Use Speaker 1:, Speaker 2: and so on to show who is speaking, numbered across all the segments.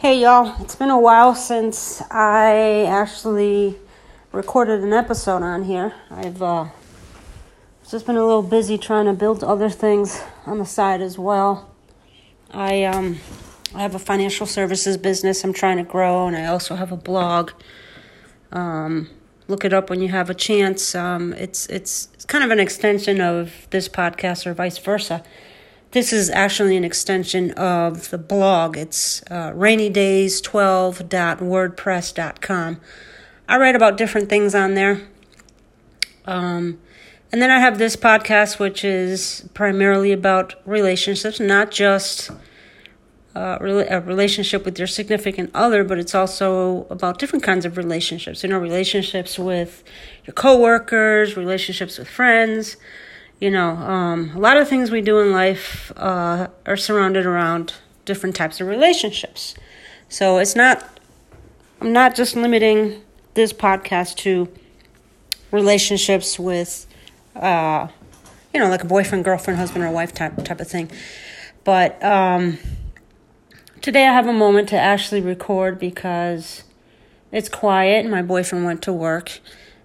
Speaker 1: Hey y'all, it's been a while since I actually recorded an episode on here. I've uh, just been a little busy trying to build other things on the side as well. I um I have a financial services business I'm trying to grow, and I also have a blog. Um, look it up when you have a chance. Um, it's it's it's kind of an extension of this podcast, or vice versa this is actually an extension of the blog. It's uh, rainydays12.wordpress.com. I write about different things on there. Um, and then I have this podcast, which is primarily about relationships, not just uh, a relationship with your significant other, but it's also about different kinds of relationships. You know, relationships with your coworkers, relationships with friends, you know, um, a lot of things we do in life uh, are surrounded around different types of relationships. So it's not, I'm not just limiting this podcast to relationships with, uh, you know, like a boyfriend, girlfriend, husband, or wife type type of thing. But um, today I have a moment to actually record because it's quiet. And my boyfriend went to work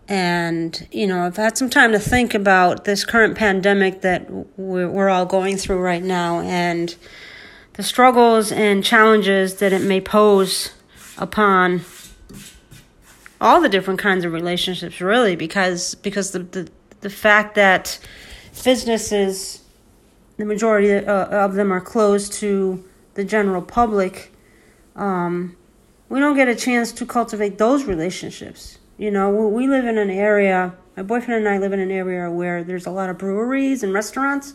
Speaker 1: and, you know, I've had some time to think about this current pandemic that we're all going through right now and the struggles and challenges that it may pose upon all the different kinds of relationships really because because the the, the fact that businesses the majority of them are closed to the general public um, we don't get a chance to cultivate those relationships you know, we live in an area, my boyfriend and I live in an area where there's a lot of breweries and restaurants,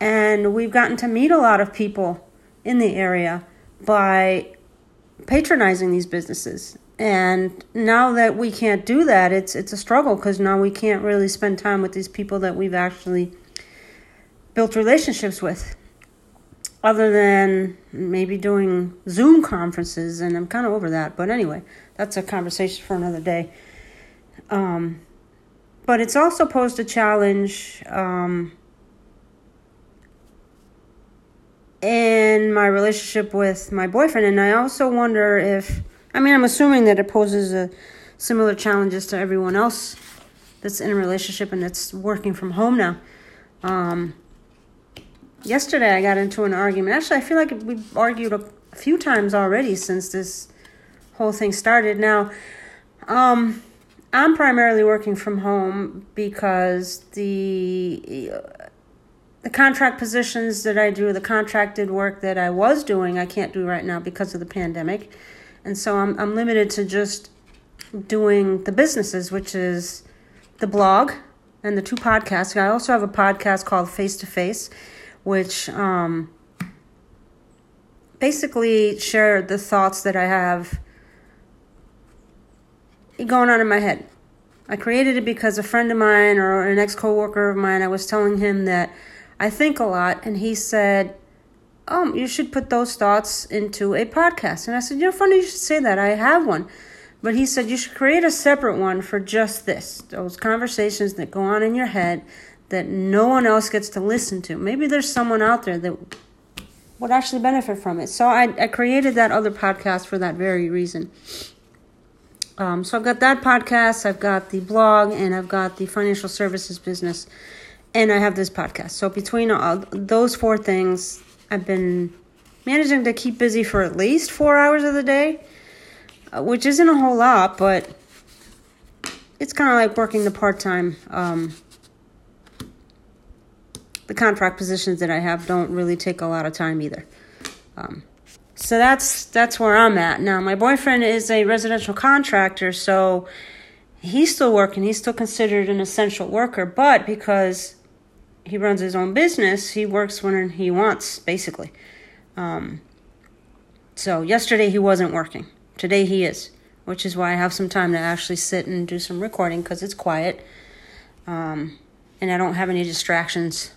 Speaker 1: and we've gotten to meet a lot of people in the area by patronizing these businesses. And now that we can't do that, it's it's a struggle because now we can't really spend time with these people that we've actually built relationships with other than maybe doing Zoom conferences, and I'm kind of over that. But anyway, that's a conversation for another day. Um, but it's also posed a challenge um, in my relationship with my boyfriend, and I also wonder if I mean I'm assuming that it poses a similar challenges to everyone else that's in a relationship and that's working from home now. Um, yesterday I got into an argument. Actually, I feel like we've argued a, few times already since this whole thing started. Now, um, I'm primarily working from home because the the contract positions that I do, the contracted work that I was doing, I can't do right now because of the pandemic, and so I'm I'm limited to just doing the businesses, which is the blog and the two podcasts. I also have a podcast called Face to Face which um, basically share the thoughts that I have going on in my head. I created it because a friend of mine or an ex coworker of mine, I was telling him that I think a lot, and he said, Oh, you should put those thoughts into a podcast. And I said, You're funny you should say that. I have one. But he said, You should create a separate one for just this those conversations that go on in your head that no one else gets to listen to. Maybe there's someone out there that would actually benefit from it. So I, I created that other podcast for that very reason. Um, so I've got that podcast, I've got the blog, and I've got the financial services business, and I have this podcast. So between all, those four things, I've been managing to keep busy for at least four hours of the day, uh, which isn't a whole lot, but it's kind of like working the part time um, the contract positions that I have don't really take a lot of time either. Um, so that's that's where I'm at now. My boyfriend is a residential contractor, so he's still working. He's still considered an essential worker, but because he runs his own business, he works when he wants, basically. Um, so yesterday he wasn't working. Today he is, which is why I have some time to actually sit and do some recording because it's quiet, um, and I don't have any distractions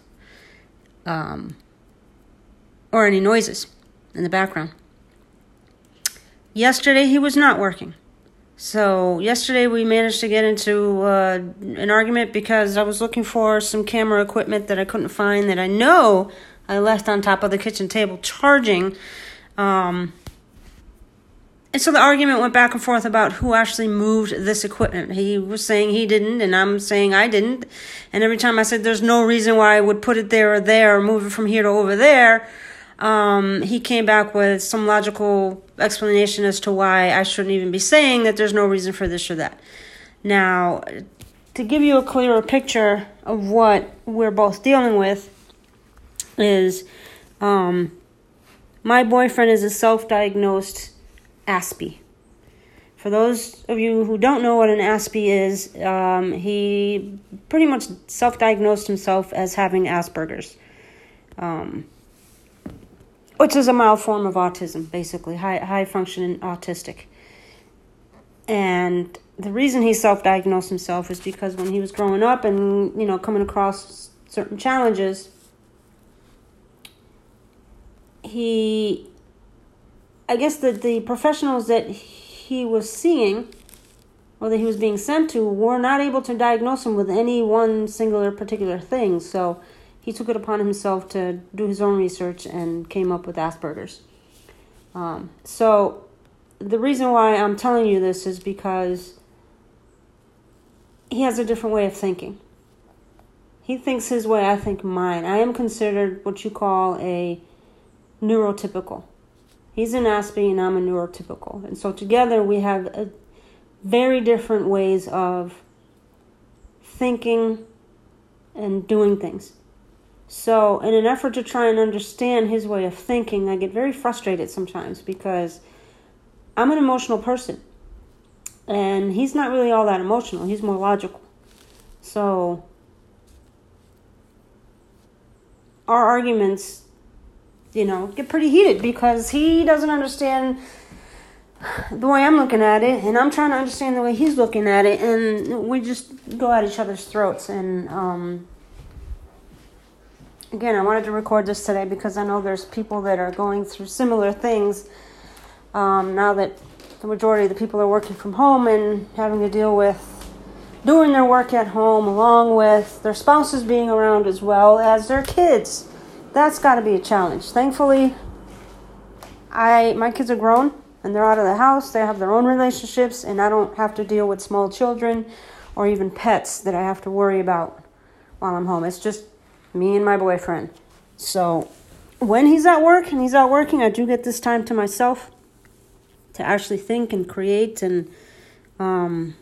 Speaker 1: um, or any noises in the background. Yesterday he was not working. So yesterday we managed to get into uh, an argument because I was looking for some camera equipment that I couldn't find that I know I left on top of the kitchen table charging. Um, and so the argument went back and forth about who actually moved this equipment. He was saying he didn't, and I'm saying I didn't. And every time I said there's no reason why I would put it there or there or move it from here to over there, um, he came back with some logical explanation as to why I shouldn't even be saying that there's no reason for this or that. Now, to give you a clearer picture of what we're both dealing with, is um, my boyfriend is a self diagnosed Aspie. For those of you who don't know what an Aspie is, um, he pretty much self diagnosed himself as having Asperger's, um, which is a mild form of autism, basically, high, high functioning autistic. And the reason he self diagnosed himself is because when he was growing up and, you know, coming across certain challenges, he I guess that the professionals that he was seeing or that he was being sent to were not able to diagnose him with any one singular particular thing. So he took it upon himself to do his own research and came up with Asperger's. Um, so the reason why I'm telling you this is because he has a different way of thinking. He thinks his way, I think mine. I am considered what you call a neurotypical. He's an Aspie and I'm a neurotypical. And so together we have very different ways of thinking and doing things. So, in an effort to try and understand his way of thinking, I get very frustrated sometimes because I'm an emotional person. And he's not really all that emotional, he's more logical. So, our arguments you know, get pretty heated because he doesn't understand the way I'm looking at it, and I'm trying to understand the way he's looking at it, and we just go at each other's throats. And um, again, I wanted to record this today because I know there's people that are going through similar things um, now that the majority of the people are working from home and having to deal with doing their work at home along with their spouses being around as well as their kids that's got to be a challenge. Thankfully, I my kids are grown and they're out of the house. They have their own relationships, and I don't have to deal with small children or even pets that I have to worry about while I'm home. It's just me and my boyfriend. So when he's at work and he's out working, I do get this time to myself to actually think and create and um,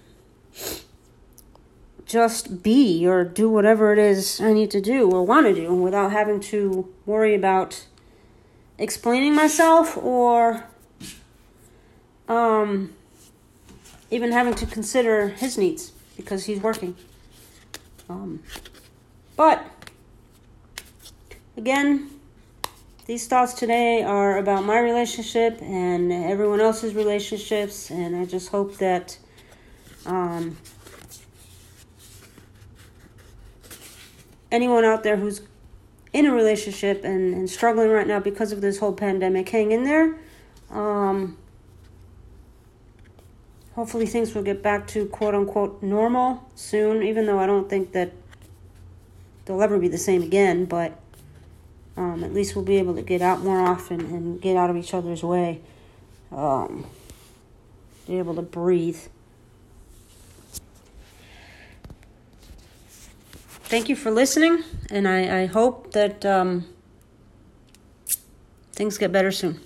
Speaker 1: just be or do whatever it is I need to do or want to do without having to worry about explaining myself or um, even having to consider his needs because he's working. Um, but again, these thoughts today are about my relationship and everyone else's relationships, and I just hope that. Um, anyone out there who's in a relationship and, and struggling right now because of this whole pandemic, hang in there. Um, hopefully, things will get back to quote unquote normal soon, even though I don't think that they'll ever be the same again. But um, at least we'll be able to get out more often and get out of each other's way. Um, be able to breathe. Thank you for listening, and I, I hope that um, things get better soon.